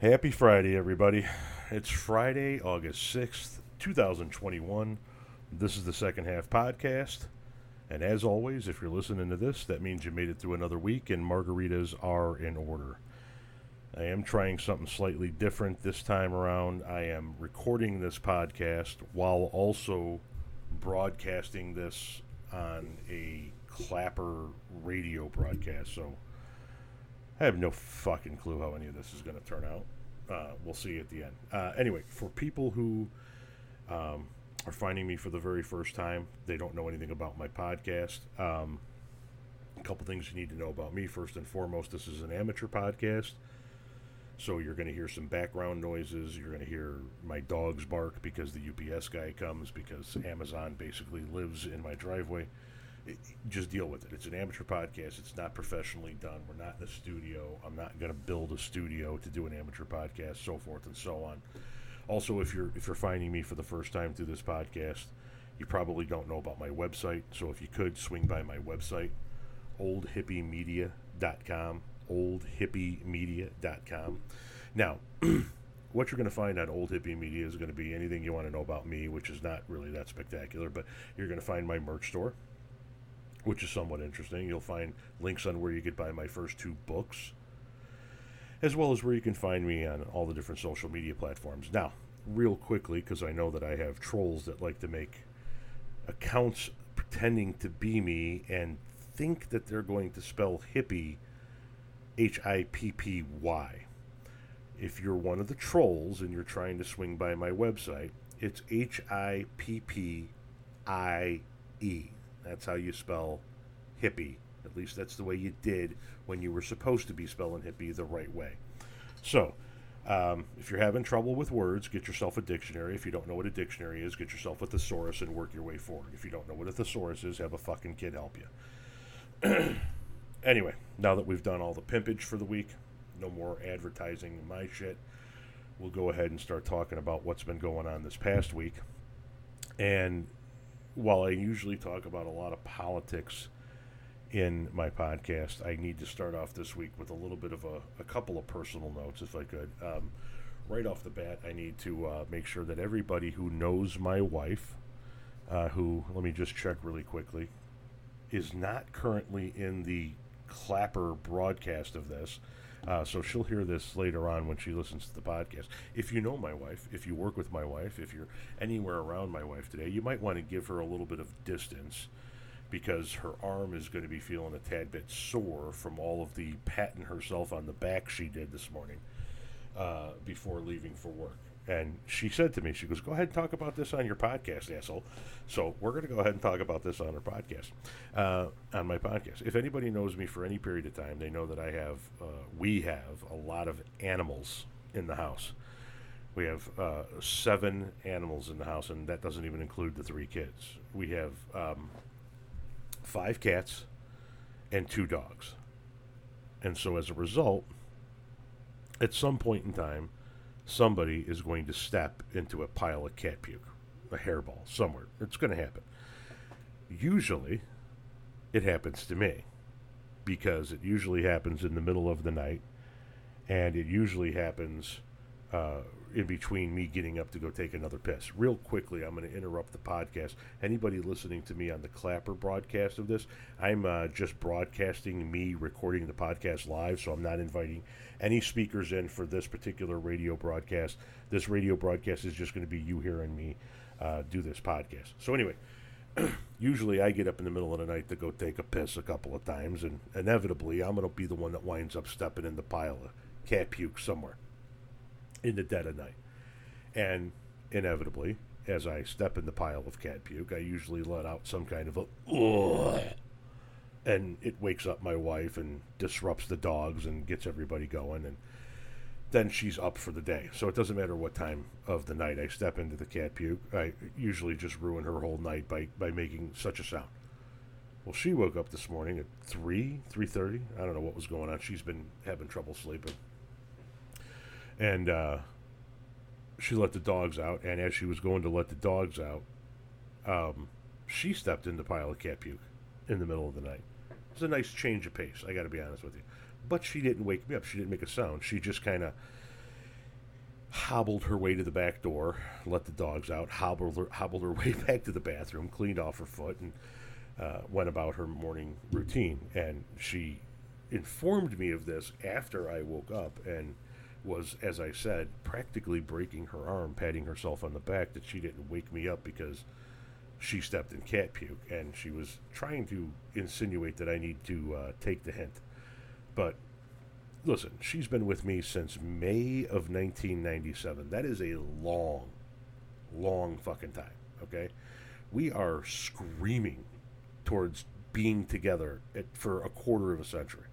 Happy Friday, everybody. It's Friday, August 6th, 2021. This is the second half podcast. And as always, if you're listening to this, that means you made it through another week and margaritas are in order. I am trying something slightly different this time around. I am recording this podcast while also broadcasting this on a Clapper radio broadcast. So I have no fucking clue how any of this is going to turn out. Uh, we'll see at the end. Uh, anyway, for people who um, are finding me for the very first time, they don't know anything about my podcast. Um, a couple things you need to know about me. First and foremost, this is an amateur podcast. So you're going to hear some background noises. You're going to hear my dogs bark because the UPS guy comes because Amazon basically lives in my driveway. Just deal with it. It's an amateur podcast. It's not professionally done. We're not in a studio. I'm not going to build a studio to do an amateur podcast, so forth and so on. Also, if you're if you're finding me for the first time through this podcast, you probably don't know about my website. So if you could swing by my website, oldhippiemedia.com, oldhippiemedia.com. Now, what you're going to find on Old Hippie Media is going to be anything you want to know about me, which is not really that spectacular, but you're going to find my merch store, which is somewhat interesting. You'll find links on where you could buy my first two books, as well as where you can find me on all the different social media platforms. Now, real quickly, because I know that I have trolls that like to make accounts pretending to be me and think that they're going to spell hippie H I P P Y. If you're one of the trolls and you're trying to swing by my website, it's H I P P I E. That's how you spell hippie. At least that's the way you did when you were supposed to be spelling hippie the right way. So, um, if you're having trouble with words, get yourself a dictionary. If you don't know what a dictionary is, get yourself a thesaurus and work your way forward. If you don't know what a thesaurus is, have a fucking kid help you. anyway, now that we've done all the pimpage for the week, no more advertising my shit. We'll go ahead and start talking about what's been going on this past week. And while I usually talk about a lot of politics in my podcast, I need to start off this week with a little bit of a, a couple of personal notes, if I could. Um, right off the bat, I need to uh, make sure that everybody who knows my wife, uh, who, let me just check really quickly, is not currently in the Clapper broadcast of this. Uh, so she'll hear this later on when she listens to the podcast. If you know my wife, if you work with my wife, if you're anywhere around my wife today, you might want to give her a little bit of distance because her arm is going to be feeling a tad bit sore from all of the patting herself on the back she did this morning uh, before leaving for work. And she said to me, she goes, Go ahead and talk about this on your podcast, asshole. So we're going to go ahead and talk about this on our podcast, uh, on my podcast. If anybody knows me for any period of time, they know that I have, uh, we have a lot of animals in the house. We have uh, seven animals in the house, and that doesn't even include the three kids. We have um, five cats and two dogs. And so as a result, at some point in time, somebody is going to step into a pile of cat puke, a hairball, somewhere. It's going to happen. Usually, it happens to me because it usually happens in the middle of the night and it usually happens uh, in between me getting up to go take another piss. Real quickly, I'm going to interrupt the podcast. Anybody listening to me on the Clapper broadcast of this, I'm uh, just broadcasting me recording the podcast live, so I'm not inviting any speakers in for this particular radio broadcast. This radio broadcast is just going to be you hearing me uh, do this podcast. So, anyway. usually I get up in the middle of the night to go take a piss a couple of times, and inevitably I'm going to be the one that winds up stepping in the pile of cat puke somewhere in the dead of night. And inevitably, as I step in the pile of cat puke, I usually let out some kind of a Ugh, and it wakes up my wife and disrupts the dogs and gets everybody going and then she's up for the day. So it doesn't matter what time of the night I step into the cat puke. I usually just ruin her whole night by, by making such a sound. Well, she woke up this morning at three, three thirty. I don't know what was going on. She's been having trouble sleeping, and uh, she let the dogs out. And as she was going to let the dogs out, um, she stepped in the pile of cat puke in the middle of the night. It was a nice change of pace. I got to be honest with you but she didn't wake me up. She didn't make a sound. She just kind of hobbled her way to the back door, let the dogs out, hobbled her, hobbled her way back to the bathroom, cleaned off her foot, and uh, went about her morning routine. And she informed me of this after I woke up and was, as I said, practically breaking her arm, patting herself on the back that she didn't wake me up because she stepped in cat puke. And she was trying to insinuate that I need to uh, take the hint. But listen, she's been with me since May of 1997. That is a long, long fucking time, okay? We are screaming towards being together at, for a quarter of a century.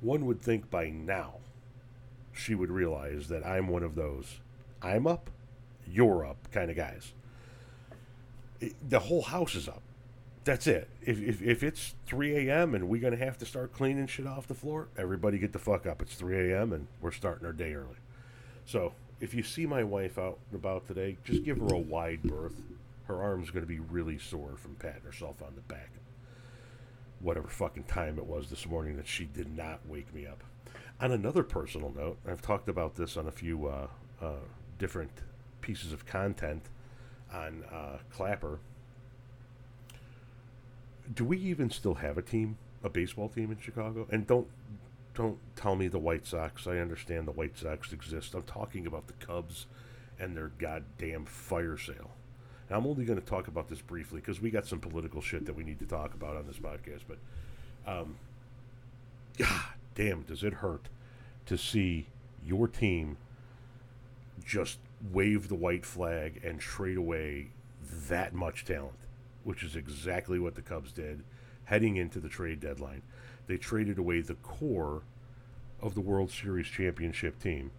One would think by now she would realize that I'm one of those I'm up, you're up kind of guys. The whole house is up. That's it. If, if, if it's 3 a.m. and we're going to have to start cleaning shit off the floor, everybody get the fuck up. It's 3 a.m. and we're starting our day early. So if you see my wife out and about today, just give her a wide berth. Her arm's going to be really sore from patting herself on the back. Whatever fucking time it was this morning that she did not wake me up. On another personal note, I've talked about this on a few uh, uh, different pieces of content on uh, Clapper. Do we even still have a team, a baseball team in Chicago? And don't don't tell me the White Sox. I understand the White Sox exist. I'm talking about the Cubs and their goddamn fire sale. And I'm only going to talk about this briefly because we got some political shit that we need to talk about on this podcast. But, um, God damn, does it hurt to see your team just wave the white flag and trade away that much talent, which is exactly what the Cubs did heading into the trade deadline. They traded away the core of the World Series championship team,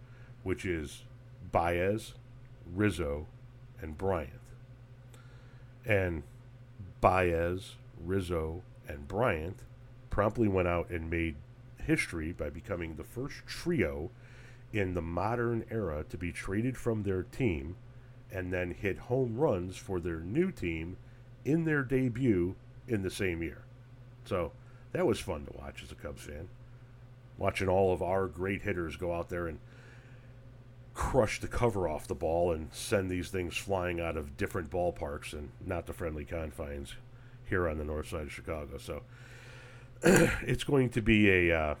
which is Baez, Rizzo, and Bryant. And Baez, Rizzo, and Bryant promptly went out and made history by becoming the first trio in the modern era to be traded from their team and then hit home runs for their new team in their debut in the same year. So that was fun to watch as a Cubs fan. Watching all of our great hitters go out there and crush the cover off the ball and send these things flying out of different ballparks and not the friendly confines here on the north side of Chicago. So it's going to be a uh,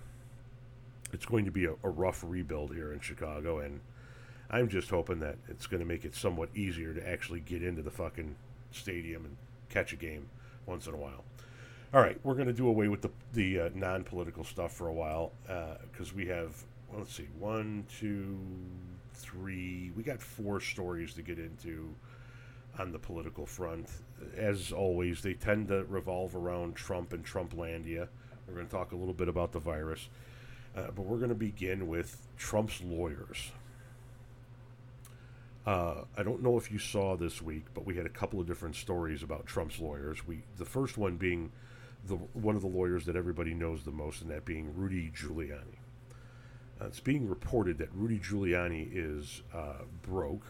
it's going to be a, a, rough rebuild here in Chicago, and I'm just hoping that it's going to make it somewhat easier to actually get into the fucking stadium and catch a game once in a while. All right, we're going to do away with the the uh, non political stuff for a while because uh, we have well, let's see one, two, three. We got four stories to get into on the political front. As always, they tend to revolve around Trump and Trumplandia. We're going to talk a little bit about the virus, uh, but we're going to begin with Trump's lawyers. Uh, I don't know if you saw this week, but we had a couple of different stories about Trump's lawyers. We the first one being the one of the lawyers that everybody knows the most, and that being Rudy Giuliani. Uh, it's being reported that Rudy Giuliani is uh, broke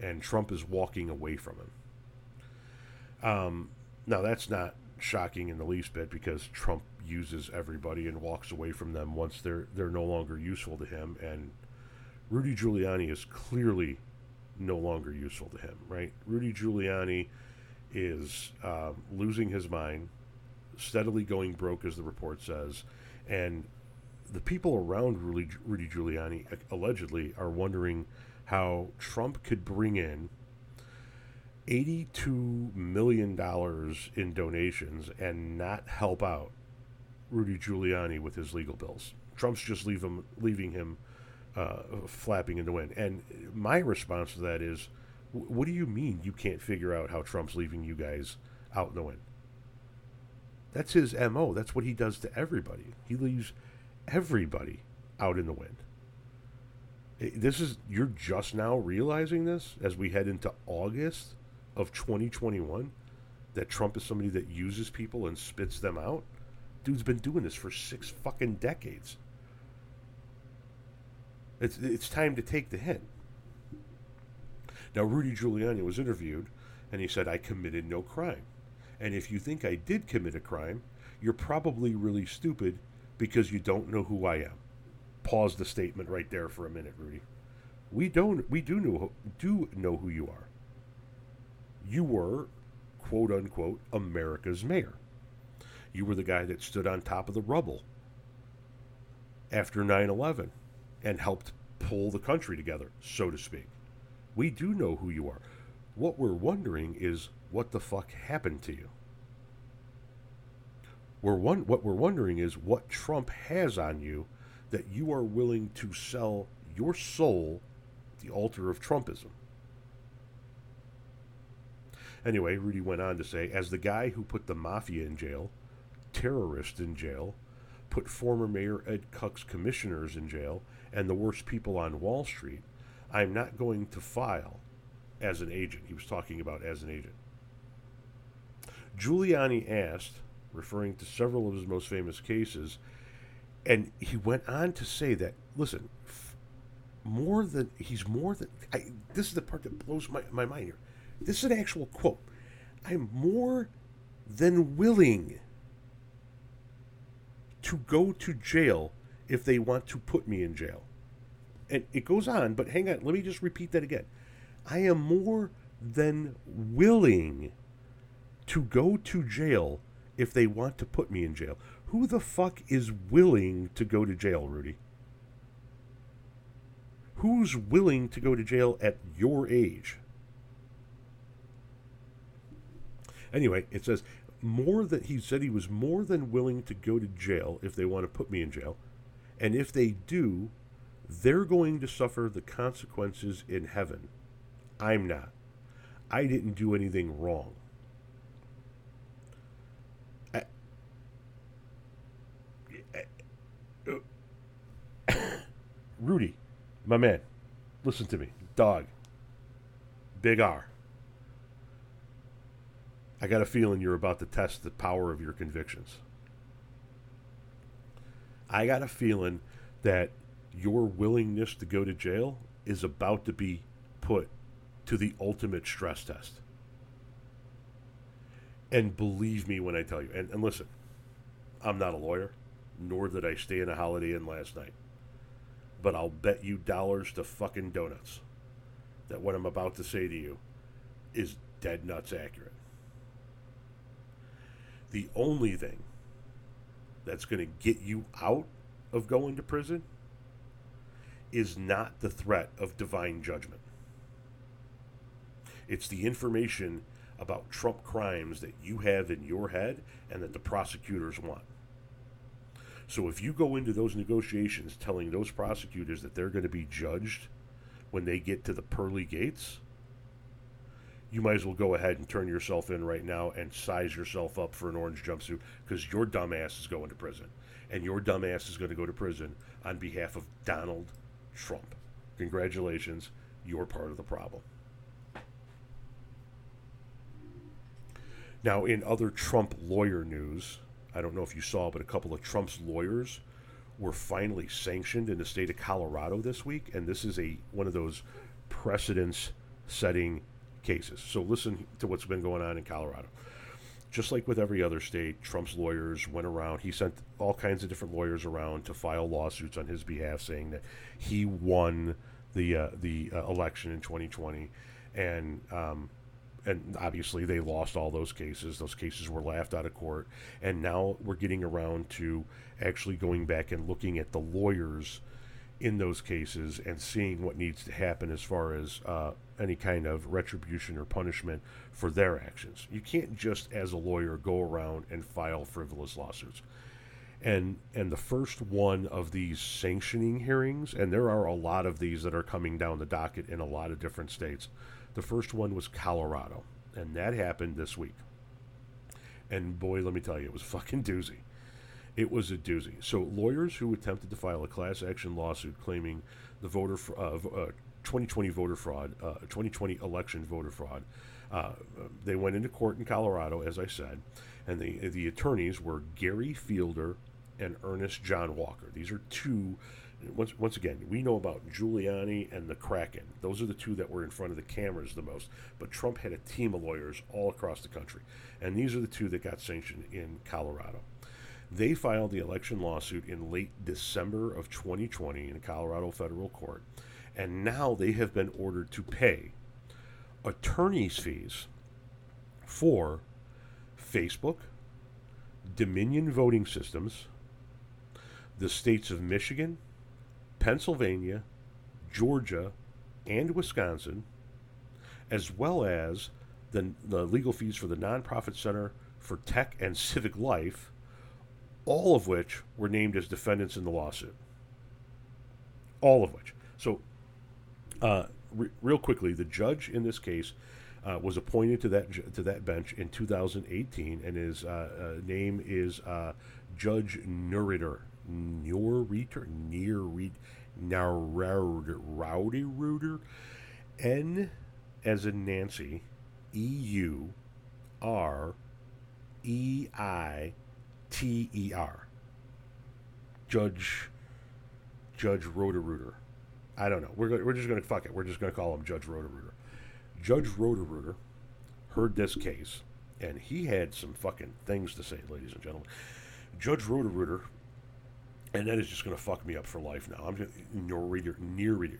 and Trump is walking away from him. Um, now, that's not shocking in the least bit because Trump uses everybody and walks away from them once they're they're no longer useful to him. And Rudy Giuliani is clearly no longer useful to him, right? Rudy Giuliani is uh, losing his mind, steadily going broke, as the report says, and the people around Rudy, Rudy Giuliani allegedly are wondering how Trump could bring in $82 million in donations and not help out Rudy Giuliani with his legal bills. Trump's just leave him, leaving him uh, flapping in the wind. And my response to that is, what do you mean you can't figure out how Trump's leaving you guys out in the wind? That's his MO. That's what he does to everybody. He leaves everybody out in the wind this is you're just now realizing this as we head into August of 2021 that Trump is somebody that uses people and spits them out. Dude's been doing this for six fucking decades. It's it's time to take the hint. Now Rudy Giuliani was interviewed and he said I committed no crime. And if you think I did commit a crime, you're probably really stupid because you don't know who I am pause the statement right there for a minute, Rudy. We don't. We do know do know who you are. You were, quote unquote, America's mayor. You were the guy that stood on top of the rubble after 9 11 and helped pull the country together, so to speak. We do know who you are. What we're wondering is what the fuck happened to you? We're one, what we're wondering is what Trump has on you that you are willing to sell your soul the altar of Trumpism. Anyway, Rudy went on to say, as the guy who put the mafia in jail, terrorists in jail, put former Mayor Ed Koch's commissioners in jail, and the worst people on Wall Street, I'm not going to file as an agent. He was talking about as an agent. Giuliani asked, referring to several of his most famous cases, and he went on to say that, listen, more than, he's more than, I, this is the part that blows my, my mind here. This is an actual quote. I'm more than willing to go to jail if they want to put me in jail. And it goes on, but hang on, let me just repeat that again. I am more than willing to go to jail if they want to put me in jail. Who the fuck is willing to go to jail, Rudy? Who's willing to go to jail at your age? Anyway, it says more than he said he was more than willing to go to jail if they want to put me in jail. And if they do, they're going to suffer the consequences in heaven. I'm not. I didn't do anything wrong. Rudy, my man, listen to me. Dog. Big R. I got a feeling you're about to test the power of your convictions. I got a feeling that your willingness to go to jail is about to be put to the ultimate stress test. And believe me when I tell you, and, and listen, I'm not a lawyer, nor did I stay in a Holiday Inn last night. But I'll bet you dollars to fucking donuts that what I'm about to say to you is dead nuts accurate. The only thing that's going to get you out of going to prison is not the threat of divine judgment. It's the information about Trump crimes that you have in your head and that the prosecutors want. So if you go into those negotiations telling those prosecutors that they're going to be judged when they get to the pearly gates, you might as well go ahead and turn yourself in right now and size yourself up for an orange jumpsuit because your dumbass is going to prison. And your dumbass is going to go to prison on behalf of Donald Trump. Congratulations, you're part of the problem. Now, in other Trump lawyer news, I don't know if you saw, but a couple of Trump's lawyers were finally sanctioned in the state of Colorado this week, and this is a one of those precedence-setting cases. So listen to what's been going on in Colorado. Just like with every other state, Trump's lawyers went around. He sent all kinds of different lawyers around to file lawsuits on his behalf, saying that he won the uh, the uh, election in 2020, and um, and obviously they lost all those cases. Those cases were laughed out of court, and now we're getting around to actually going back and looking at the lawyers in those cases and seeing what needs to happen as far as uh, any kind of retribution or punishment for their actions. You can't just, as a lawyer, go around and file frivolous lawsuits. And and the first one of these sanctioning hearings, and there are a lot of these that are coming down the docket in a lot of different states. The first one was Colorado, and that happened this week. And boy, let me tell you, it was fucking doozy. It was a doozy. So lawyers who attempted to file a class action lawsuit claiming the voter fr- uh, uh, 2020 voter fraud, uh, 2020 election voter fraud, uh, they went into court in Colorado, as I said, and the the attorneys were Gary Fielder and Ernest John Walker. These are two once once again, we know about Giuliani and the Kraken. Those are the two that were in front of the cameras the most. But Trump had a team of lawyers all across the country, and these are the two that got sanctioned in Colorado. They filed the election lawsuit in late December of 2020 in Colorado federal court, and now they have been ordered to pay attorney's fees for Facebook, Dominion Voting Systems, the states of Michigan, Pennsylvania, Georgia, and Wisconsin, as well as the, the legal fees for the Nonprofit Center for Tech and Civic Life, all of which were named as defendants in the lawsuit. All of which. So, uh, re- real quickly, the judge in this case uh, was appointed to that to that bench in 2018, and his uh, uh, name is Judge Neureiter. Neureiter, Neureiter, Rowdy Rooter, N as in Nancy, E U R E I T E R. Judge Judge Roto-Rooter. I don't know. We're, we're just going to fuck it. We're just going to call him Judge Roto-Rooter. Judge Roto-Rooter heard this case, and he had some fucking things to say, ladies and gentlemen. Judge Roto-Rooter, and that is just going to fuck me up for life now. I'm just near reader, near reader,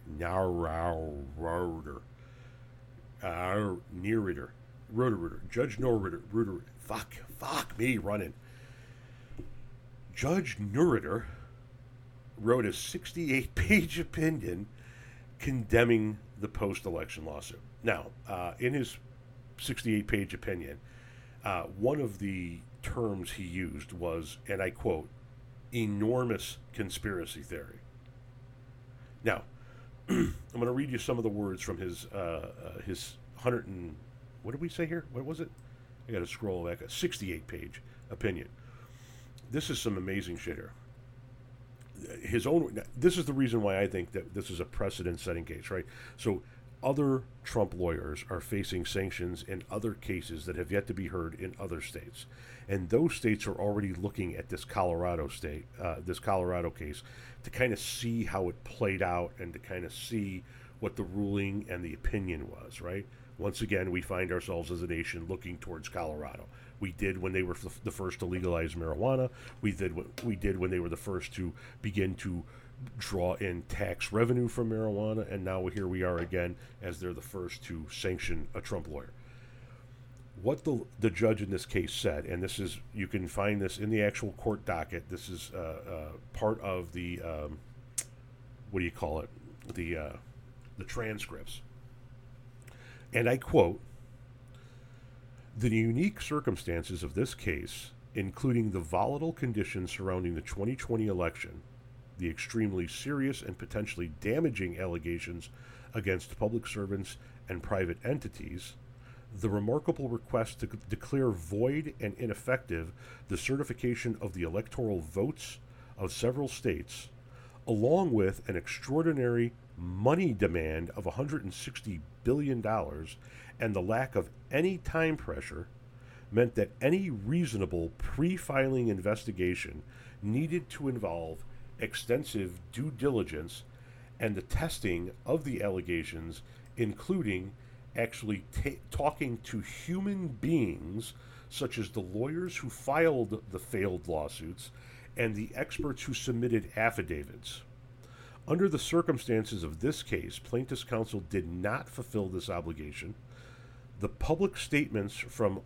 router, uh, near reader, Roto-Rooter, Judge Norritter, Rooter, fuck, fuck me running. Judge Neureiter wrote a 68 page opinion condemning the post election lawsuit. Now, uh, in his 68 page opinion, uh, one of the terms he used was, and I quote, enormous conspiracy theory. Now, I'm going to read you some of the words from his uh, uh, his 100 and what did we say here? What was it? I got to scroll back. A 68 page opinion. This is some amazing shit here his own. This is the reason why I think that this is a precedent-setting case, right? So, other Trump lawyers are facing sanctions in other cases that have yet to be heard in other states, and those states are already looking at this Colorado state, uh, this Colorado case, to kind of see how it played out and to kind of see what the ruling and the opinion was, right? Once again, we find ourselves as a nation looking towards Colorado. We did when they were f- the first to legalize marijuana. We did what we did when they were the first to begin to draw in tax revenue from marijuana, and now here we are again as they're the first to sanction a Trump lawyer. What the the judge in this case said, and this is you can find this in the actual court docket. This is uh, uh, part of the um, what do you call it? The uh, the transcripts. And I quote The unique circumstances of this case, including the volatile conditions surrounding the 2020 election, the extremely serious and potentially damaging allegations against public servants and private entities, the remarkable request to declare void and ineffective the certification of the electoral votes of several states, along with an extraordinary money demand of $160 billion dollars, and the lack of any time pressure meant that any reasonable pre filing investigation needed to involve extensive due diligence and the testing of the allegations, including actually ta- talking to human beings such as the lawyers who filed the failed lawsuits and the experts who submitted affidavits. Under the circumstances of this case, plaintiff's counsel did not fulfill this obligation. The public statements from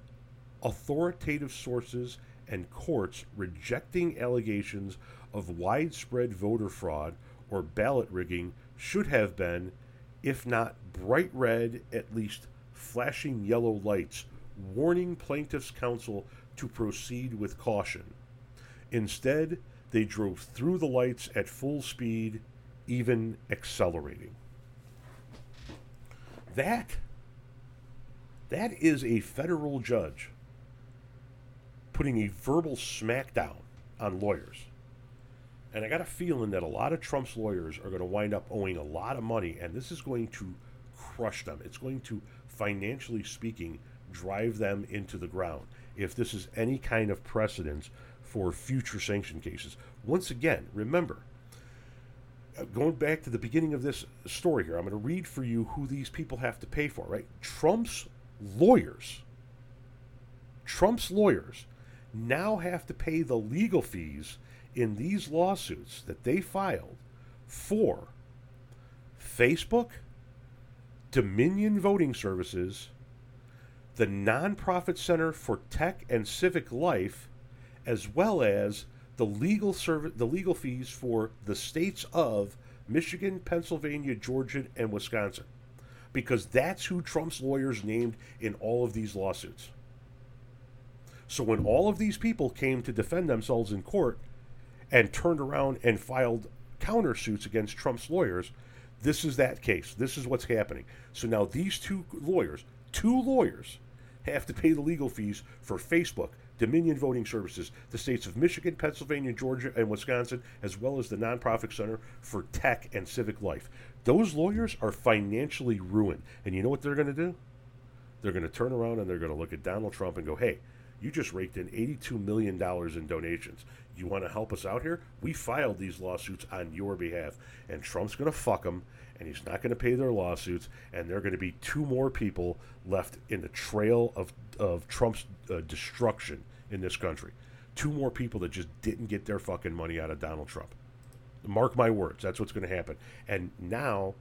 authoritative sources and courts rejecting allegations of widespread voter fraud or ballot rigging should have been, if not bright red, at least flashing yellow lights, warning plaintiff's counsel to proceed with caution. Instead, they drove through the lights at full speed, even accelerating. That that is a federal judge putting a verbal smackdown on lawyers. And I got a feeling that a lot of Trump's lawyers are going to wind up owing a lot of money, and this is going to crush them. It's going to, financially speaking, drive them into the ground if this is any kind of precedence for future sanction cases. Once again, remember, going back to the beginning of this story here, I'm going to read for you who these people have to pay for, right? Trump's lawyers, Trump's lawyers now have to pay the legal fees in these lawsuits that they filed for Facebook, Dominion Voting Services, the Nonprofit Center for Tech and Civic Life, as well as the legal serv- the legal fees for the states of Michigan, Pennsylvania, Georgia, and Wisconsin. Because that's who Trump's lawyers named in all of these lawsuits. So when all of these people came to defend themselves in court and turned around and filed countersuits against Trump's lawyers, this is that case. This is what's happening. So now these two lawyers, two lawyers, have to pay the legal fees for Facebook, Dominion Voting Services, the states of Michigan, Pennsylvania, Georgia, and Wisconsin, as well as the Nonprofit Center for Tech and Civic Life. Those lawyers are financially ruined. And you know what they're going to do? They're going to turn around and they're going to look at Donald Trump and go, hey, you just raked in $82 million in donations. You want to help us out here? We filed these lawsuits on your behalf. And Trump's going to fuck them, and he's not going to pay their lawsuits, and there are going to be two more people left in the trail of, of Trump's uh, destruction in this country. Two more people that just didn't get their fucking money out of Donald Trump. Mark my words, that's what's going to happen. And now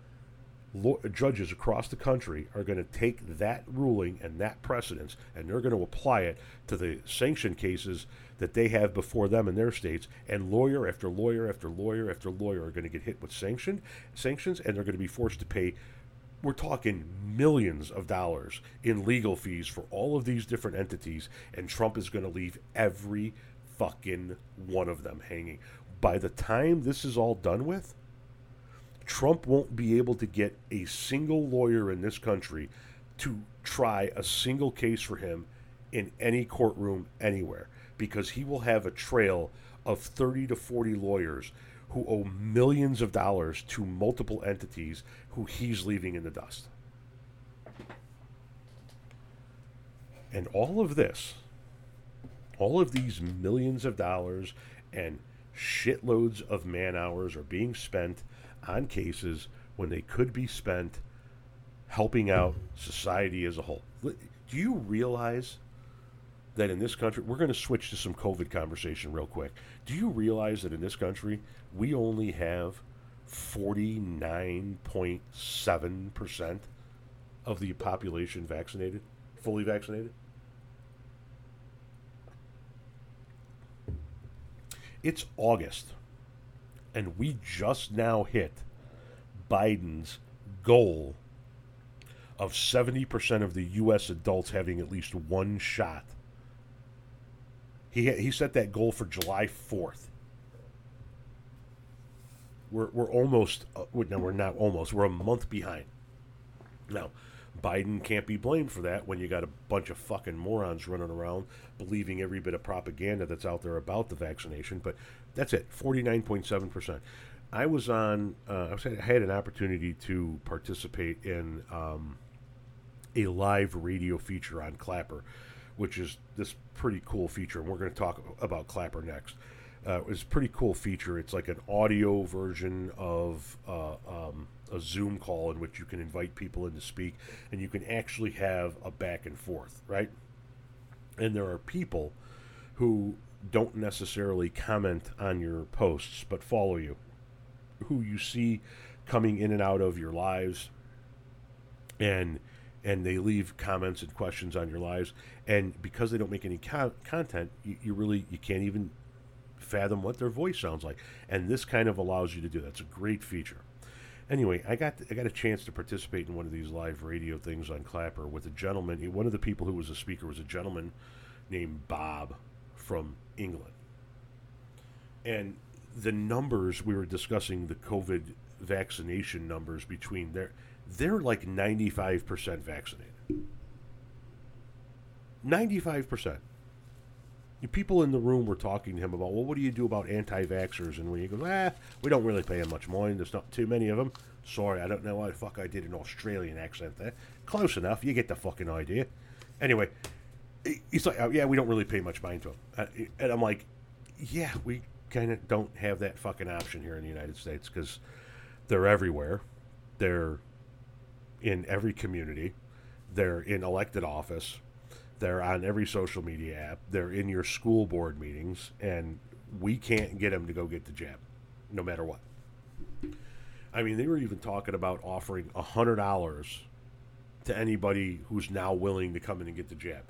lo- judges across the country are going to take that ruling and that precedence and they're going to apply it to the sanction cases that they have before them in their states and lawyer after lawyer after lawyer after lawyer are going to get hit with sanction sanctions and they're going to be forced to pay we're talking millions of dollars in legal fees for all of these different entities and Trump is going to leave every fucking one of them hanging. By the time this is all done with Trump won't be able to get a single lawyer in this country to try a single case for him in any courtroom anywhere because he will have a trail of 30 to 40 lawyers who owe millions of dollars to multiple entities who he's leaving in the dust. And all of this, all of these millions of dollars and shitloads of man hours are being spent on cases when they could be spent helping out society as a whole. Do you realize that in this country, we're going to switch to some COVID conversation real quick. Do you realize that in this country, we only have 49.7% of the population vaccinated, fully vaccinated? It's August and we just now hit Biden's goal of 70% of the U.S. adults having at least one shot. He, he set that goal for July 4th. We're, we're almost, uh, no, we're not almost, we're a month behind. Now, Biden can't be blamed for that when you got a bunch of fucking morons running around believing every bit of propaganda that's out there about the vaccination. But that's it, 49.7%. I was on, uh, I had an opportunity to participate in um, a live radio feature on Clapper, which is this pretty cool feature. And we're going to talk about Clapper next. Uh, it's a pretty cool feature. It's like an audio version of uh, um, a Zoom call in which you can invite people in to speak, and you can actually have a back and forth, right? And there are people who don't necessarily comment on your posts but follow you, who you see coming in and out of your lives, and and they leave comments and questions on your lives, and because they don't make any co- content, you, you really you can't even fathom what their voice sounds like, and this kind of allows you to do that. It's a great feature. Anyway, I got I got a chance to participate in one of these live radio things on Clapper with a gentleman. One of the people who was a speaker was a gentleman named Bob from England. And the numbers we were discussing the COVID vaccination numbers between there they're like 95% vaccinated. 95%. People in the room were talking to him about, well, what do you do about anti-vaxxers? And when he goes, ah, we don't really pay him much mind. There's not too many of them. Sorry, I don't know why the fuck I did an Australian accent there. Close enough. You get the fucking idea. Anyway, he's like, oh, yeah, we don't really pay much mind to. Uh, and I'm like, yeah, we kind of don't have that fucking option here in the United States because they're everywhere. They're in every community. They're in elected office. They're on every social media app. They're in your school board meetings, and we can't get them to go get the jab, no matter what. I mean, they were even talking about offering hundred dollars to anybody who's now willing to come in and get the jab.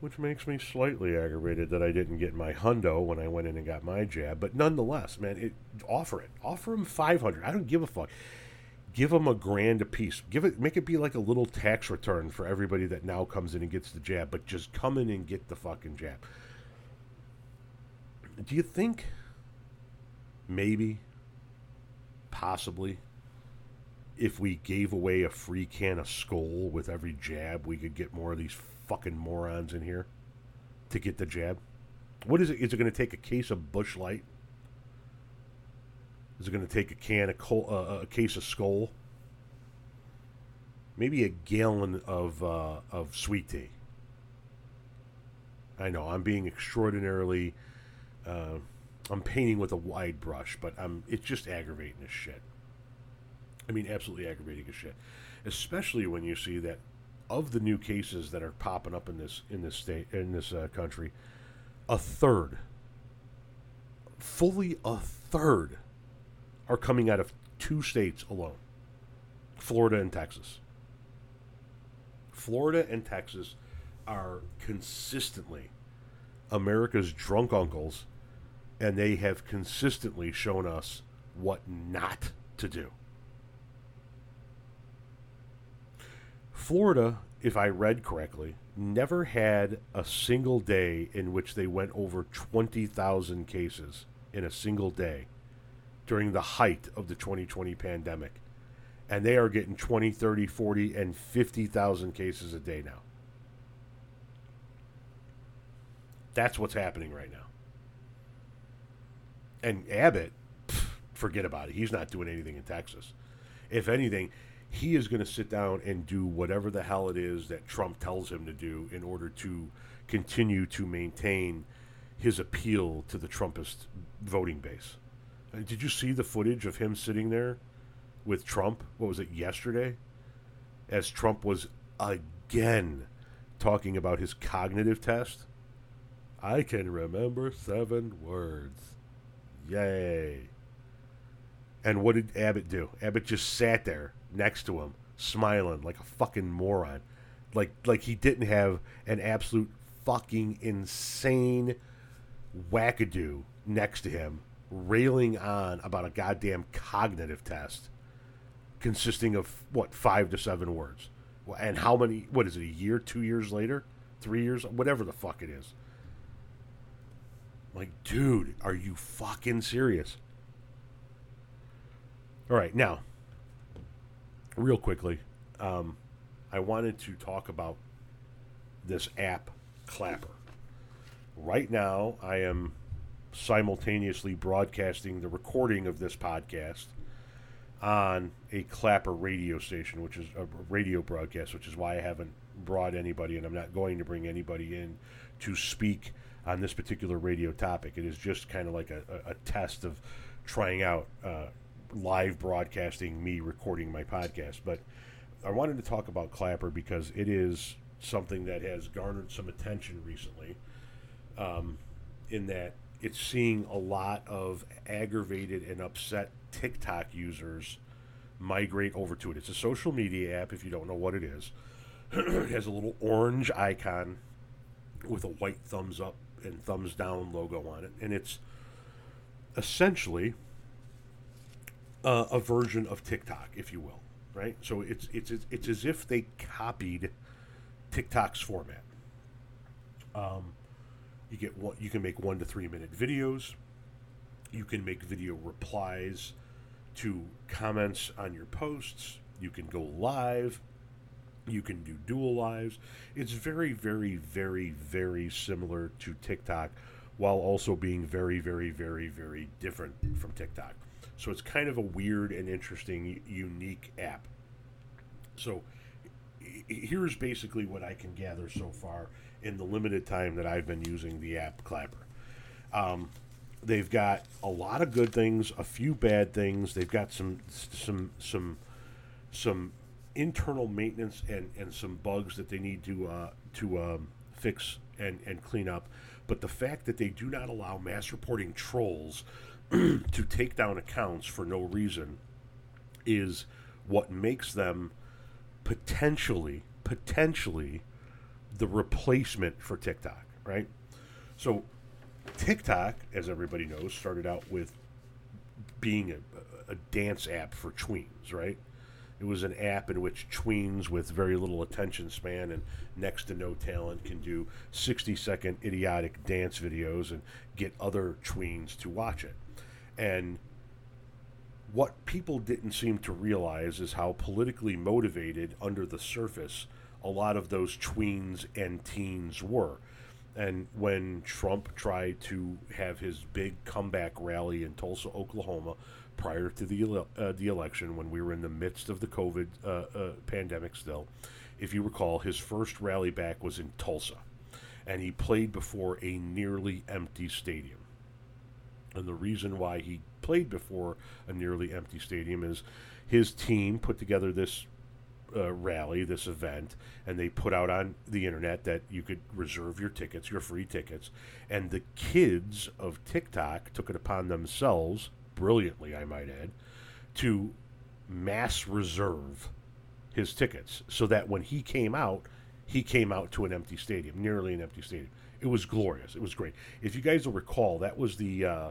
Which makes me slightly aggravated that I didn't get my hundo when I went in and got my jab. But nonetheless, man, it offer it. Offer them five hundred. I don't give a fuck. Give them a grand a piece. Give it. Make it be like a little tax return for everybody that now comes in and gets the jab. But just come in and get the fucking jab. Do you think? Maybe. Possibly if we gave away a free can of Skoal with every jab, we could get more of these fucking morons in here to get the jab. What is it? Is it going to take a case of Busch Light? Is it going to take a can of Col- uh, a case of Skoal, Maybe a gallon of uh, of sweet tea. I know I'm being extraordinarily. Uh, I'm painting with a wide brush, but I'm. It's just aggravating as shit. I mean, absolutely aggravating as shit. Especially when you see that of the new cases that are popping up in this in this state in this uh, country, a third, fully a third, are coming out of two states alone: Florida and Texas. Florida and Texas are consistently America's drunk uncles, and they have consistently shown us what not to do. Florida, if I read correctly, never had a single day in which they went over 20,000 cases in a single day during the height of the 2020 pandemic. And they are getting 20, 30, 40, and 50,000 cases a day now. That's what's happening right now. And Abbott, pff, forget about it. He's not doing anything in Texas. If anything, he is going to sit down and do whatever the hell it is that Trump tells him to do in order to continue to maintain his appeal to the Trumpist voting base. Uh, did you see the footage of him sitting there with Trump? What was it, yesterday? As Trump was again talking about his cognitive test. I can remember seven words. Yay. And what did Abbott do? Abbott just sat there next to him, smiling like a fucking moron. Like like he didn't have an absolute fucking insane wackadoo next to him, railing on about a goddamn cognitive test consisting of what five to seven words. And how many? What is it? A year? Two years later? Three years? Whatever the fuck it is. Like, dude, are you fucking serious? All right, now real quickly, um, I wanted to talk about this app, Clapper. Right now, I am simultaneously broadcasting the recording of this podcast on a Clapper radio station, which is a radio broadcast, which is why I haven't brought anybody, and I'm not going to bring anybody in to speak on this particular radio topic. It is just kind of like a, a, test of trying out uh, live broadcasting me recording my podcast. But I wanted to talk about Clapper because it is something that has garnered some attention recently. Um, in that it's seeing a lot of aggravated and upset TikTok users migrate over to it. It's a social media app, if you don't know what it is. it has a little orange icon with a white thumbs up and thumbs down logo on it. And it's essentially uh, a version of TikTok, if you will, right? So it's it's it's as if they copied TikTok's format. Um, you get what you can make one to three minute videos. You can make video replies to comments on your posts. You can go live. You can do dual lives. It's very, very, very, very similar to TikTok, while also being very, very, very, very different from TikTok. So it's kind of a weird and interesting, unique app. So here's basically what I can gather so far in the limited time that I've been using the app Clapper. Um, they've got a lot of good things, a few bad things. They've got some some some some internal maintenance and, and some bugs that they need to uh, to um, fix and, and clean up. But the fact that they do not allow mass reporting trolls to take down accounts for no reason is what makes them potentially potentially the replacement for TikTok, right? So TikTok, as everybody knows, started out with being a, a dance app for tweens, right? It was an app in which tweens with very little attention span and next to no talent can do 60 second idiotic dance videos and get other tweens to watch it. And what people didn't seem to realize is how politically motivated under the surface a lot of those tweens and teens were. And when Trump tried to have his big comeback rally in Tulsa, Oklahoma, prior to the ele- uh, the election, when we were in the midst of the COVID uh, uh, pandemic, still, if you recall, his first rally back was in Tulsa, and he played before a nearly empty stadium. And the reason why he played before a nearly empty stadium is his team put together this uh, rally, this event, and they put out on the internet that you could reserve your tickets, your free tickets. And the kids of TikTok took it upon themselves, brilliantly, I might add, to mass reserve his tickets so that when he came out, he came out to an empty stadium, nearly an empty stadium. It was glorious. It was great. If you guys will recall, that was the uh,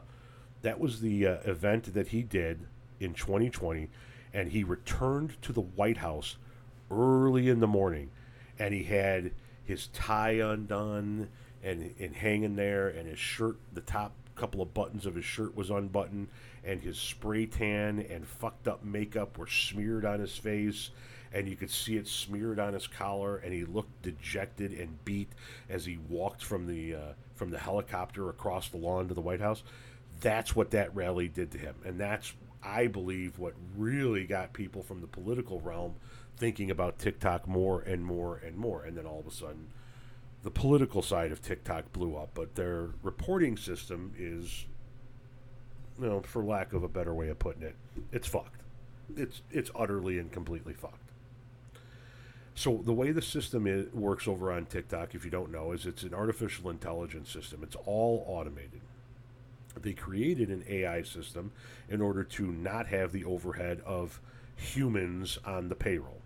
that was the uh, event that he did in 2020, and he returned to the White House early in the morning, and he had his tie undone and and hanging there, and his shirt, the top couple of buttons of his shirt was unbuttoned, and his spray tan and fucked up makeup were smeared on his face, and you could see it smeared on his collar, and he looked dejected and beat as he walked from the uh, from the helicopter across the lawn to the White House. That's what that rally did to him, and that's I believe what really got people from the political realm thinking about TikTok more and more and more. And then all of a sudden, the political side of TikTok blew up, but their reporting system is, you know, for lack of a better way of putting it, it's fucked. It's it's utterly and completely fucked. So the way the system is, works over on TikTok, if you don't know, is it's an artificial intelligence system. It's all automated. They created an AI system in order to not have the overhead of humans on the payroll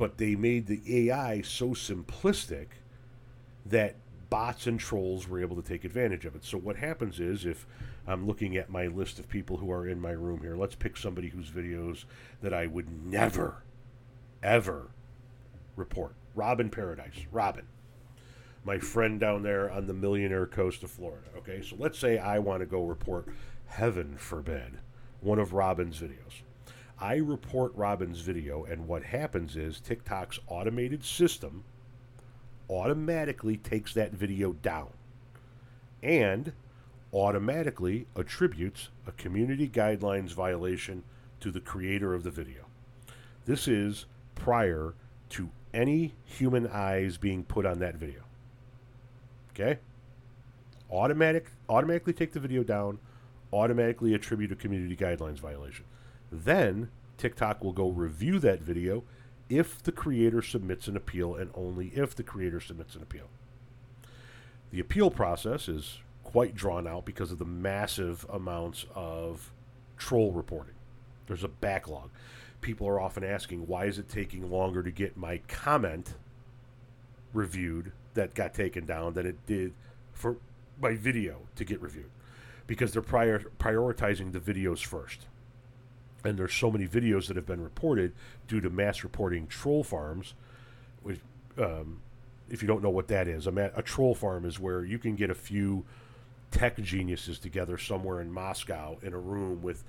but they made the AI so simplistic that bots and trolls were able to take advantage of it. So what happens is if I'm looking at my list of people who are in my room here, let's pick somebody whose videos that I would never ever report. Robin Paradise. Robin. My friend down there on the millionaire coast of Florida. Okay, so let's say I want to go report, heaven forbid, one of Robin's videos. I report Robin's video, and what happens is TikTok's automated system automatically takes that video down and automatically attributes a community guidelines violation to the creator of the video. This is prior to any human eyes being put on that video. Okay? Automatic automatically take the video down, automatically attribute a community guidelines violation. Then TikTok will go review that video if the creator submits an appeal and only if the creator submits an appeal. The appeal process is quite drawn out because of the massive amounts of troll reporting. There's a backlog. People are often asking, why is it taking longer to get my comment reviewed that got taken down than it did for my video to get reviewed? Because they're prior, prioritizing the videos first and there's so many videos that have been reported due to mass reporting troll farms. Which, um, if you don't know what that is, a, ma- a troll farm is where you can get a few tech geniuses together somewhere in Moscow in a room with,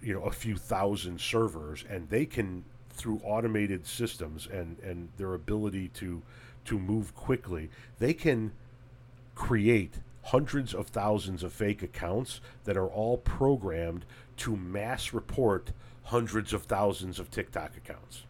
you know, a few thousand servers, and they can through automated systems and and their ability to to move quickly, they can create hundreds of thousands of fake accounts that are all programmed to mass report hundreds of thousands of TikTok accounts.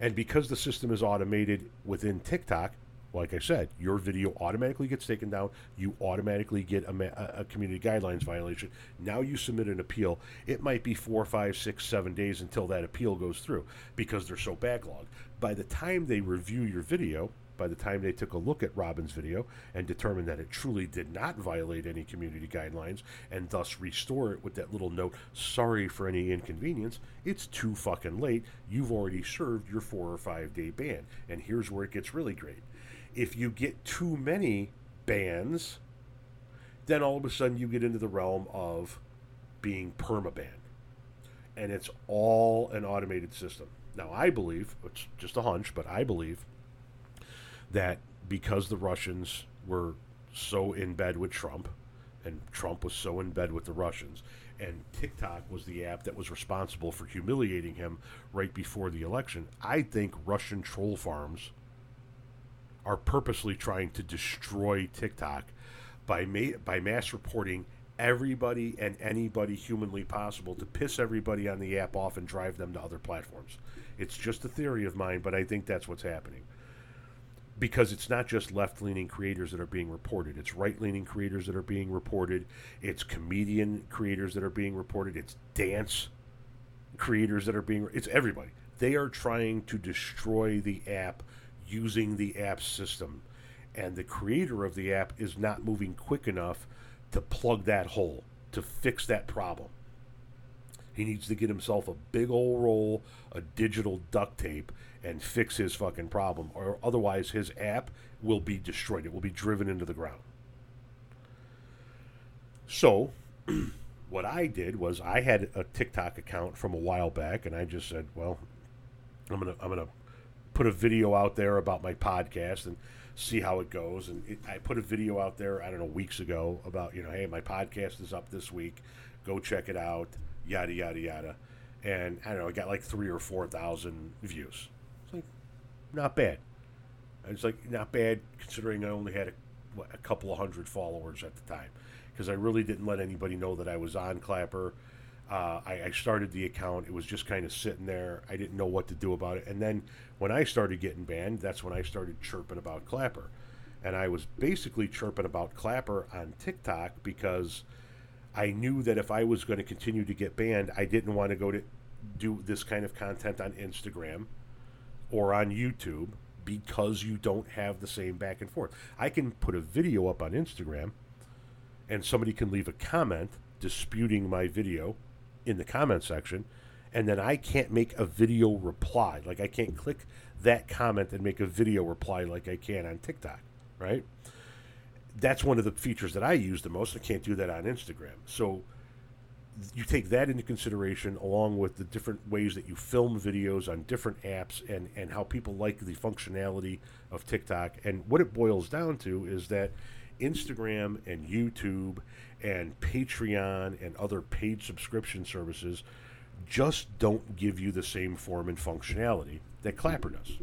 And because the system is automated within TikTok, like I said, your video automatically gets taken down. You automatically get a, a, community guidelines violation. Now you submit an appeal. It might be four, five, six, seven days until that appeal goes through because they're so backlogged. By the time they review your video, by the time they took a look at Robin's video and determined that it truly did not violate any community guidelines and thus restore it with that little note, sorry for any inconvenience, it's too fucking late. You've already served your four or five day ban. And here's where it gets really great. If you get too many bans, then all of a sudden you get into the realm of being permabanned. And it's all an automated system. Now, I believe, it's just a hunch, but I believe that because the Russians were so in bed with Trump, and Trump was so in bed with the Russians, and TikTok was the app that was responsible for humiliating him right before the election, I think Russian troll farms are purposely trying to destroy TikTok by ma- by mass reporting everybody and anybody humanly possible to piss everybody on the app off and drive them to other platforms. It's just a theory of mine, but I think that's what's happening because it's not just left leaning creators that are being reported, it's right leaning creators that are being reported, it's comedian creators that are being reported, it's dance creators that are being it's everybody. They are trying to destroy the app using the app system. And the creator of the app is not moving quick enough to plug that hole, to fix that problem. He needs to get himself a big old roll of digital duct tape and fix his fucking problem, or otherwise his app will be destroyed. It will be driven into the ground. So, what I did was I had a TikTok account from a while back, and I just said, "Well, I'm gonna I'm gonna put a video out there about my podcast and see how it goes." And it, I put a video out there I don't know weeks ago about you know, hey, my podcast is up this week. Go check it out yada yada yada, and I don't know, I got like three or four thousand views. It's like not bad. It's like not bad considering I only had a, what, a couple of hundred followers at the time, because I really didn't let anybody know that I was on Clapper. Uh, I, I, started the account. It was just kind of sitting there. I didn't know what to do about it. And then when I started getting banned, that's when I started chirping about Clapper. And I was basically chirping about Clapper on TikTok because I knew that if I was going to continue to get banned, I didn't want to go to do this kind of content on Instagram or on YouTube because you don't have the same back and forth. I can put a video up on Instagram and somebody can leave a comment disputing my video in the comment section and then I can't make a video reply. Like I can't click that comment and make a video reply like I can on TikTok, right? that's one of the features that I use the most. I can't do that on Instagram. So you take that into consideration along with the different ways that you film videos on different apps and, and how people like the functionality of TikTok. And what it boils down to is that Instagram and YouTube and Patreon and other paid subscription services just don't give you the same form and functionality that Clapper does.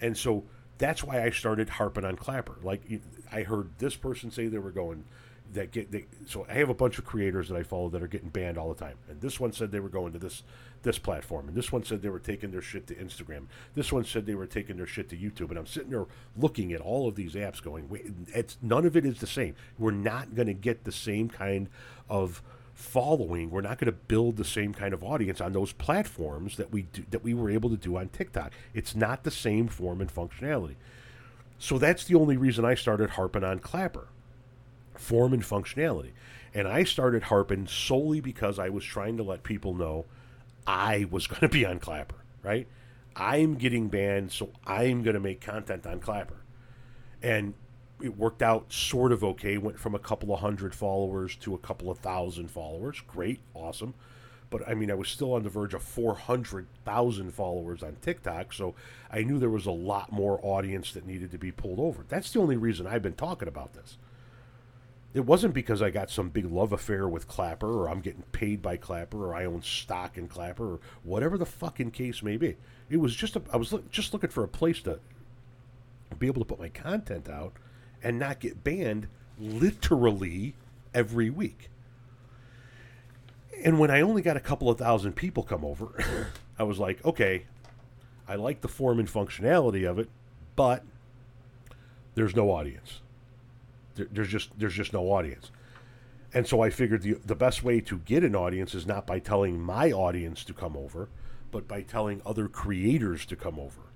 And so that's why I started harping on Clapper. Like I heard this person say they were going that get they, so I have a bunch of creators that I follow that are getting banned all the time. And this one said they were going to this this platform, and this one said they were taking their shit to Instagram. This one said they were taking their shit to YouTube. And I'm sitting there looking at all of these apps, going, wait, it's none of it is the same. We're not going to get the same kind of following. We're not going to build the same kind of audience on those platforms that we do, that we were able to do on TikTok. It's not the same form and functionality. So that's the only reason I started harping on Clapper, form and functionality. And I started harping solely because I was trying to let people know I was going to be on Clapper, right? I'm getting banned, so I'm going to make content on Clapper. And it worked out sort of okay. Went from a couple of hundred followers to a couple of thousand followers. Great, awesome. But I mean, I was still on the verge of 400,000 followers on TikTok, so I knew there was a lot more audience that needed to be pulled over. That's the only reason I've been talking about this. It wasn't because I got some big love affair with Clapper, or I'm getting paid by Clapper, or I own stock in Clapper, or whatever the fucking case may be. It was just a, I was just looking for a place to be able to put my content out and not get banned literally every week. And when I only got a couple of thousand people come over, I was like, okay, I like the form and functionality of it, but there's no audience. There, there's just there's just no audience. And so I figured the the best way to get an audience is not by telling my audience to come over, but by telling other creators to come over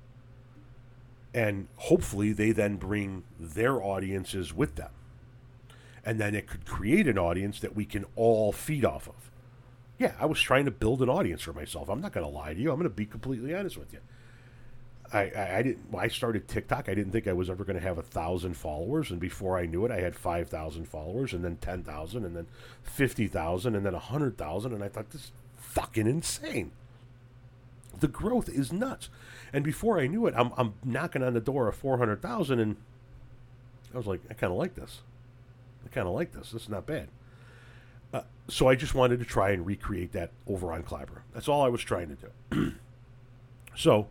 And hopefully they then bring their audiences with them. And then it could create an audience that we can all feed off of. Yeah, I was trying to build an audience for myself. I'm not going to lie to you. I'm going to be completely honest with you. I, I, I didn't. When I started TikTok, I didn't think I was ever going to have a thousand followers, and before I knew it, I had five thousand followers, and then ten thousand, and then fifty thousand, and then a hundred thousand, and I thought this is fucking insane. The growth is nuts, and before I knew it, I'm I'm knocking on the door of four hundred thousand, and I was like, I kind of like this. I kind of like this. This is not bad. Uh, so I just wanted to try and recreate that over on Clapper. That's all I was trying to do. so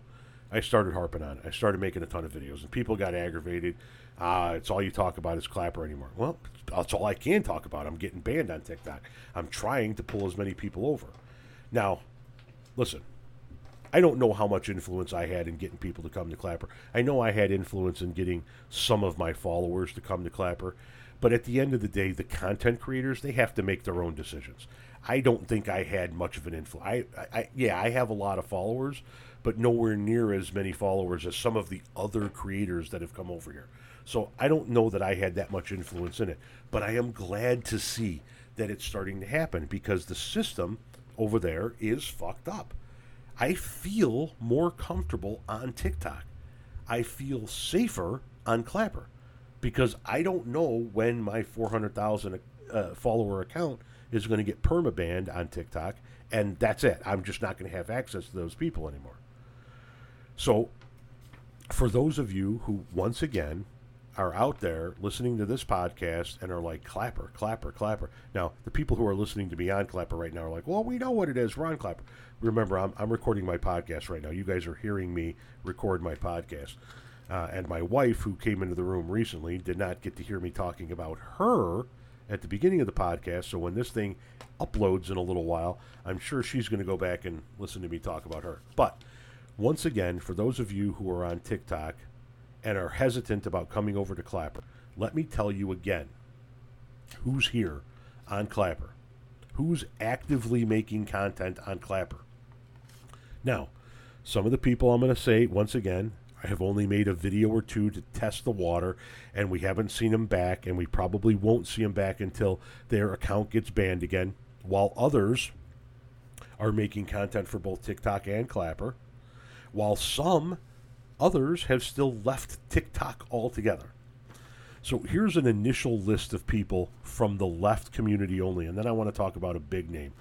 I started harping on it. I started making a ton of videos, and people got aggravated. Uh, it's all you talk about is Clapper anymore. Well, that's all I can talk about. I'm getting banned on TikTok. I'm trying to pull as many people over. Now, listen, I don't know how much influence I had in getting people to come to Clapper. I know I had influence in getting some of my followers to come to Clapper, but at the end of the day, the content creators they have to make their own decisions. I don't think I had much of an influence. I, I, yeah, I have a lot of followers, but nowhere near as many followers as some of the other creators that have come over here. So I don't know that I had that much influence in it, but I am glad to see that it's starting to happen because the system over there is fucked up. I feel more comfortable on TikTok. I feel safer on Clapper because I don't know when my 400,000 uh, follower account is going to get permabanned on TikTok, and that's it. I'm just not going to have access to those people anymore. So, for those of you who, once again, are out there listening to this podcast and are like, Clapper, Clapper, Clapper. Now, the people who are listening to me on Clapper right now are like, well, we know what it is. We're on Clapper. Remember, I'm, I'm recording my podcast right now. You guys are hearing me record my podcast. Uh, and my wife, who came into the room recently, did not get to hear me talking about her at the beginning of the podcast. So when this thing uploads in a little while, I'm sure she's going to go back and listen to me talk about her. But once again, for those of you who are on TikTok and are hesitant about coming over to Clapper, let me tell you again who's here on Clapper, who's actively making content on Clapper. Now, some of the people I'm going to say, once again, I have only made a video or two to test the water, and we haven't seen them back, and we probably won't see them back until their account gets banned again, while others are making content for both TikTok and Clapper while some others have still left TikTok altogether. So here's an initial list of people from the left community only, and then I want to talk about a big name.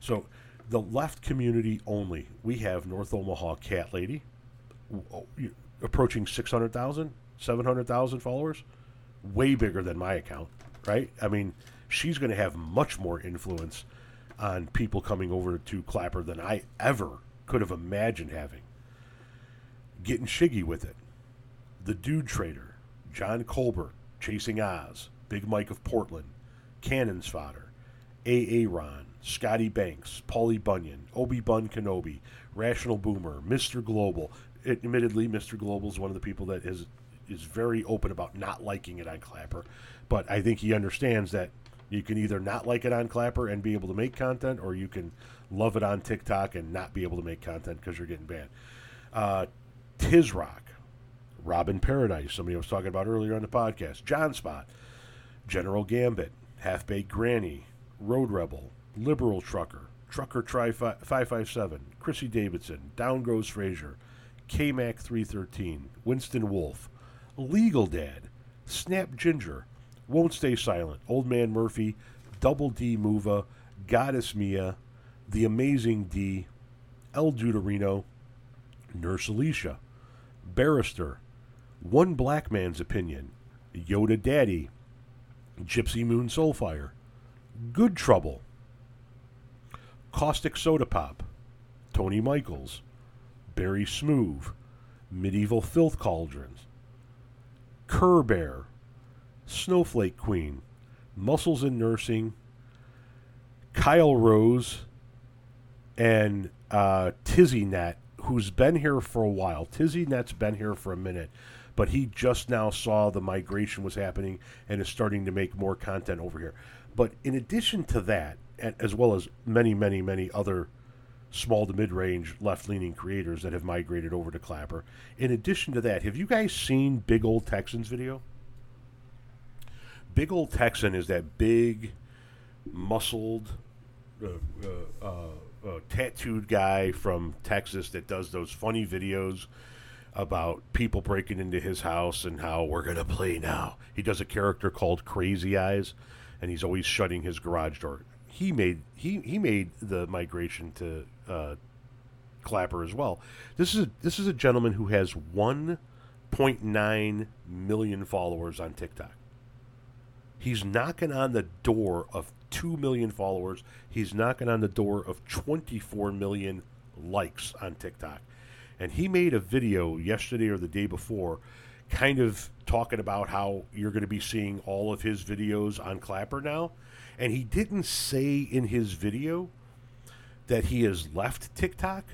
So the left community only, we have North Omaha Cat Lady, oh, approaching 600,000, 700,000 followers, way bigger than my account, right? I mean, she's going to have much more influence on people coming over to Clapper than I ever could have imagined having getting shiggy with it. The Dude Trader, John Colbert, Chasing Oz, Big Mike of Portland, Cannon's Fodder, A.A. Ron, Scotty Banks, Paulie Bunyan, Obi Bun Kenobi, Rational Boomer, Mr. Global. admittedly, Mr. Global is one of the people that is is very open about not liking it on Clapper, but I think he understands that you can either not like it on Clapper and be able to make content, or you can love it on TikTok and not be able to make content because you're getting banned. Uh, Tizrock, Robin Paradise, somebody I was talking about earlier on the podcast, John Spot, General Gambit, Half Baked Granny, Road Rebel, Liberal Trucker, Trucker Try 557, Chrissy Davidson, Down Goes Frazier, KMac 313, Winston Wolf, Legal Dad, Snap Ginger, Won't Stay Silent, Old Man Murphy, Double D Mova, Goddess Mia, The Amazing D, El Duderino, Nurse Alicia, Barrister, One Black Man's Opinion, Yoda Daddy, Gypsy Moon Soulfire, Good Trouble, Caustic Soda Pop, Tony Michaels, Barry Smooth, Medieval Filth Cauldrons, Cur Bear, Snowflake Queen, Muscles in Nursing, Kyle Rose, and uh, Tizzy Nat who's been here for a while. Tizzy Net's been here for a minute, but he just now saw the migration was happening and is starting to make more content over here. But in addition to that, as well as many, many, many other small to mid range left leaning creators that have migrated over to Clapper. In addition to that, have you guys seen Big Old Texans video? Big Old Texan is that big, muscled, uh, uh, uh, uh, tattooed guy from Texas that does those funny videos about people breaking into his house and how we're going to play now. He does a character called Crazy Eyes, and he's always shutting his garage door. He made he he made the migration to uh, Clapper as well. This is a, this is a gentleman who has 1.9 million followers on TikTok. He's knocking on the door of 2 million followers. He's knocking on the door of 24 million likes on TikTok. And he made a video yesterday or the day before kind of talking about how you're going to be seeing all of his videos on Clapper now. And he didn't say in his video that he has left TikTok,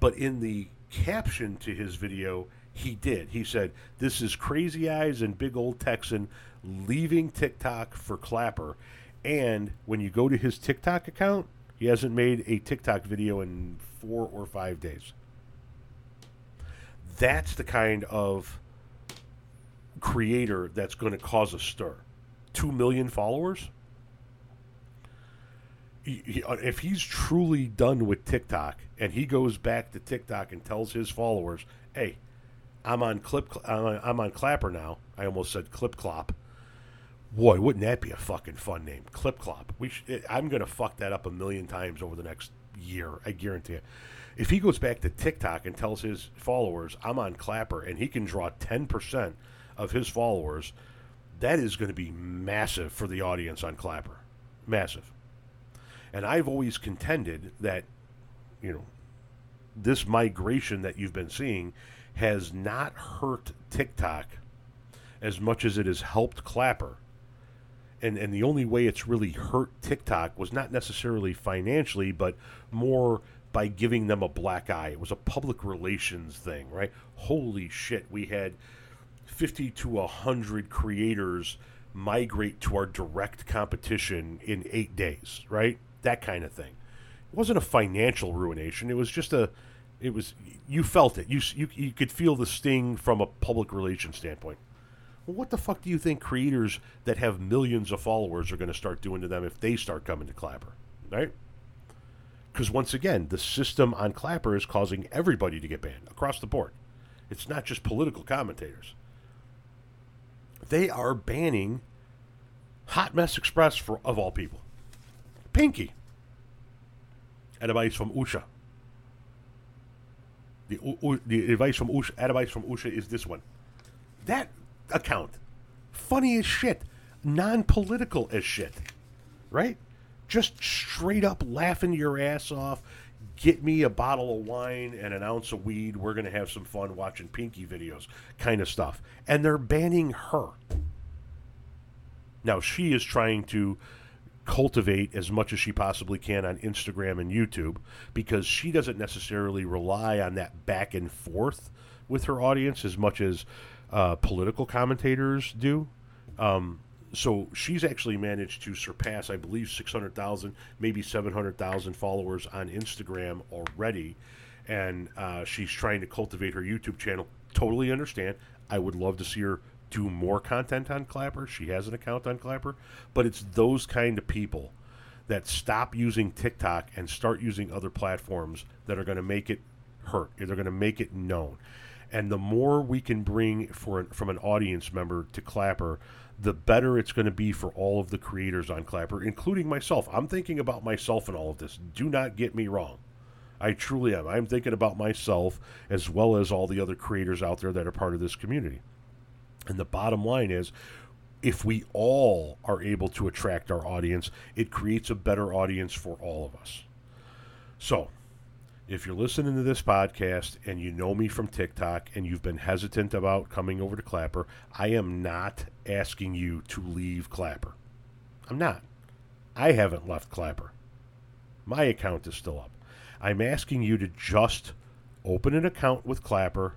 but in the caption to his video, he did. He said, This is Crazy Eyes and Big Old Texan leaving TikTok for Clapper. And when you go to his TikTok account, he hasn't made a TikTok video in four or five days. That's the kind of creator that's going to cause a stir. Two million followers? Uh, if he's truly done with TikTok and he goes back to TikTok and tells his followers, "Hey, I'm on clip, I'm on Clapper now." I almost said Clip Clop. Boy, wouldn't that be a fucking fun name, Clip Clop? We should, eh, I'm gonna fuck that up a million times over the next year. I guarantee it. If he goes back to TikTok and tells his followers, "I'm on Clapper," and he can draw ten percent of his followers, that is going to be massive for the audience on Clapper. Massive. And I've always contended that, you know, this migration that you've been seeing has not hurt TikTok as much as it has helped Clapper. And, and the only way it's really hurt TikTok was not necessarily financially, but more by giving them a black eye. It was a public relations thing, right? Holy shit, we had 50 to 100 creators migrate to our direct competition in eight days, right? that kind of thing. It wasn't a financial ruination. It was just a, it was you felt it. You you you could feel the sting from a public relations standpoint. Well, what the fuck do you think creators that have millions of followers are going to start doing to them if they start coming to Clapper, right? Because once again, the system on Clapper is causing everybody to get banned across the board. It's not just political commentators. They are banning Hot Mess Express for of all people. Pinky. Advice from Usha. The, the advice from Usha, advice from Usha is this one. That account, funny as shit, non-political as shit, right? Just straight up laughing your ass off. Get me a bottle of wine and an ounce of weed. We're gonna have some fun watching Pinky videos, kind of stuff. And they're banning her. Now she is trying to cultivate as much as she possibly can on Instagram and YouTube because she doesn't necessarily rely on that back and forth with her audience as much as uh, political commentators do. Um, so she's actually managed to surpass, I believe, 600,000, maybe 700,000 followers on Instagram already. And uh, she's trying to cultivate her YouTube channel. Totally understand. I would love to see her do more content on Clapper. She has an account on Clapper, but it's those kind of people that stop using TikTok and start using other platforms that are going to make it hurt. They're going to make it known. And the more we can bring for from an audience member to Clapper, the better it's going to be for all of the creators on Clapper, including myself. I'm thinking about myself in all of this. Do not get me wrong. I truly am. I'm thinking about myself as well as all the other creators out there that are part of this community. And the bottom line is if we all are able to attract our audience, it creates a better audience for all of us. So, if you're listening to this podcast and you know me from TikTok and you've been hesitant about coming over to Clapper, I am not asking you to leave Clapper. I'm not. I haven't left Clapper. My account is still up. I'm asking you to just open an account with Clapper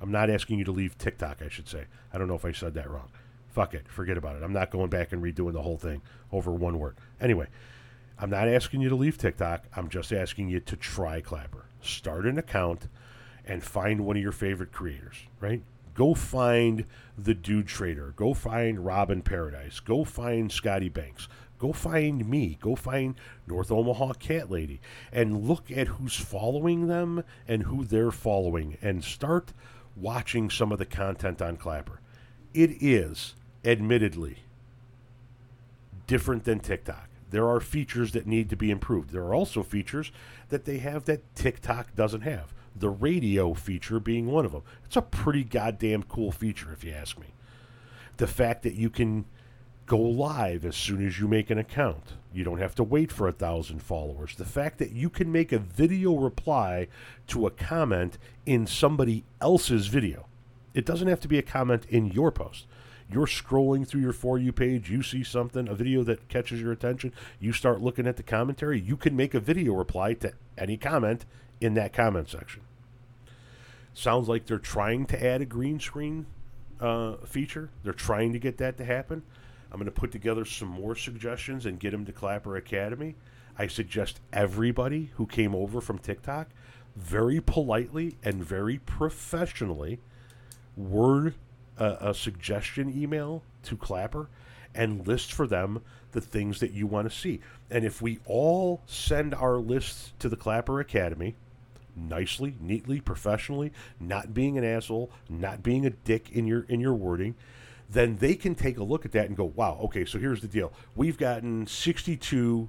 I'm not asking you to leave TikTok, I should say. I don't know if I said that wrong. Fuck it. Forget about it. I'm not going back and redoing the whole thing over one word. Anyway, I'm not asking you to leave TikTok. I'm just asking you to try Clapper. Start an account and find one of your favorite creators, right? Go find the Dude Trader. Go find Robin Paradise. Go find Scotty Banks. Go find me. Go find North Omaha Cat Lady and look at who's following them and who they're following and start watching some of the content on Clapper. It is, admittedly, different than TikTok. There are features that need to be improved. There are also features that they have that TikTok doesn't have. The radio feature being one of them. It's a pretty goddamn cool feature, if you ask me. The fact that you can go live as soon as you make an account. You don't have to wait for a thousand followers. The fact that you can make a video reply to a comment in somebody else's video. It doesn't have to be a comment in your post. You're scrolling through your For You page, you see something, a video that catches your attention, you start looking at the commentary, you can make a video reply to any comment in that comment section. Sounds like they're trying to add a green screen uh, feature. They're trying to get that to happen. I'm going to put together some more suggestions and get them to Clapper Academy. I suggest everybody who came over from TikTok very politely and very professionally word a, a suggestion email to Clapper and list for them the things that you want to see. And if we all send our lists to the Clapper Academy, nicely, neatly, professionally, not being an asshole, not being a dick in your in your wording, then they can take a look at that and go, "Wow, okay, so here's the deal. We've gotten 62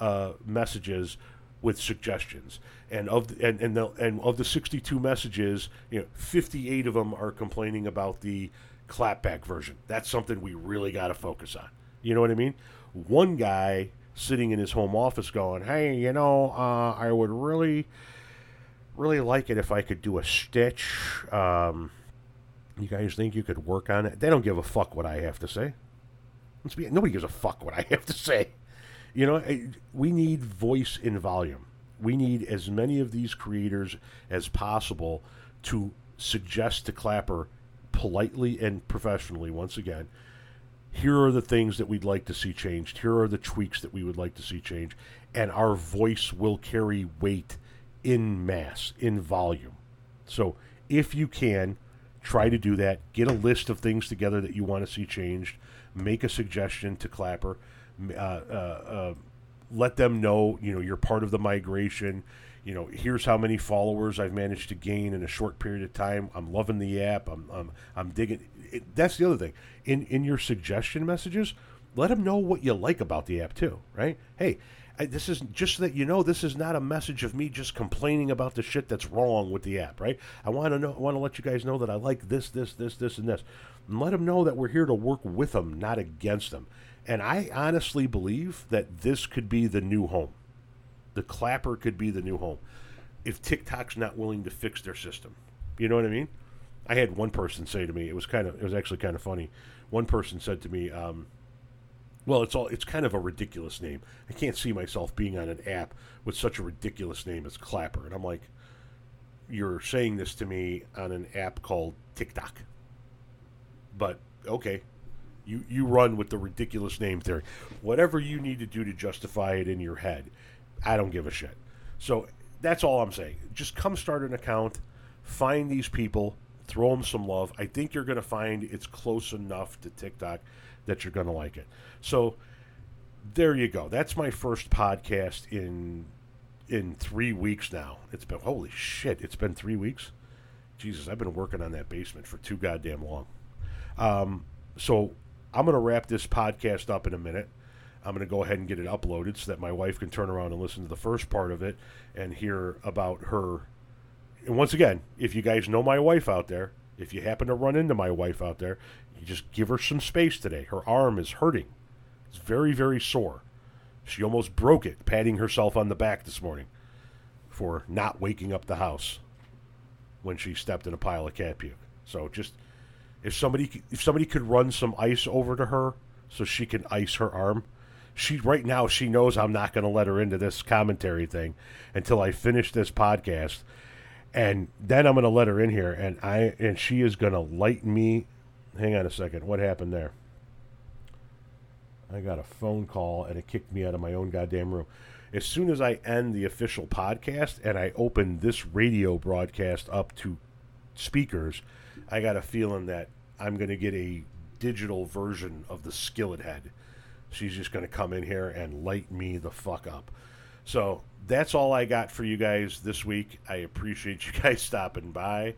uh, messages with suggestions, and of the, and and, the, and of the 62 messages, you know, 58 of them are complaining about the clapback version. That's something we really got to focus on. You know what I mean? One guy sitting in his home office going, "Hey, you know, uh, I would really, really like it if I could do a stitch." Um, you guys think you could work on it? They don't give a fuck what I have to say. Be, nobody gives a fuck what I have to say. You know, we need voice in volume. We need as many of these creators as possible to suggest to Clapper politely and professionally, once again, here are the things that we'd like to see changed. Here are the tweaks that we would like to see changed. And our voice will carry weight in mass, in volume. So if you can, try to do that. Get a list of things together that you want to see changed. Make a suggestion to Clapper uh, uh, let them know, you know, you're part of the migration. You know, here's how many followers I've managed to gain in a short period of time. I'm loving the app. I'm, I'm, I'm digging. It, that's the other thing. In in your suggestion messages, let them know what you like about the app too, right? Hey, I, this is just so that you know this is not a message of me just complaining about the shit that's wrong with the app, right? I want to know, I want to let you guys know that I like this, this, this, this, and this, and let them know that we're here to work with them, not against them. And I honestly believe that this could be the new home. The clapper could be the new home if TikTok's not willing to fix their system. You know what I mean? I had one person say to me, it was kind of, it was actually kind of funny. One person said to me, um, well, it's all, it's kind of a ridiculous name. I can't see myself being on an app with such a ridiculous name as Clapper. And I'm like, you're saying this to me on an app called TikTok. But okay, you you run with the ridiculous name theory. Whatever you need to do to justify it in your head, I don't give a shit. So that's all I'm saying. Just come start an account, find these people, throw them some love. I think you're going to find it's close enough to TikTok that you're going to like it. So there you go. That's my first podcast in in 3 weeks now. It's been holy shit, it's been 3 weeks. Jesus, I've been working on that basement for too goddamn long. Um, so I'm going to wrap this podcast up in a minute. I'm going to go ahead and get it uploaded so that my wife can turn around and listen to the first part of it and hear about her. And once again, if you guys know my wife out there, if you happen to run into my wife out there, you just give her some space today. Her arm is hurting. It's very, very sore. She almost broke it patting herself on the back this morning for not waking up the house when she stepped in a pile of cat puke. So just if somebody if somebody could run some ice over to her so she can ice her arm. She right now she knows I'm not going to let her into this commentary thing until I finish this podcast, and then I'm going to let her in here, and I and she is going to light me. Hang on a second, what happened there? I got a phone call and it kicked me out of my own goddamn room. As soon as I end the official podcast and I open this radio broadcast up to speakers, I got a feeling that I'm going to get a digital version of the skillet head. She's just going to come in here and light me the fuck up. So that's all I got for you guys this week. I appreciate you guys stopping by.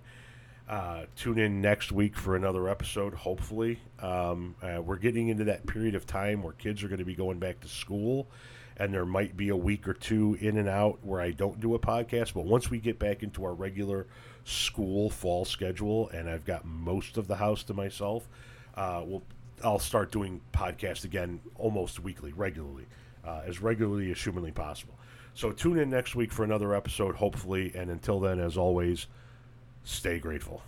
Uh, tune in next week for another episode, hopefully. Um, uh, we're getting into that period of time where kids are going to be going back to school, and there might be a week or two in and out where I don't do a podcast. But once we get back into our regular school fall schedule, and I've got most of the house to myself, uh, we'll, I'll start doing podcasts again almost weekly, regularly, uh, as regularly as humanly possible. So tune in next week for another episode, hopefully. And until then, as always, stay grateful.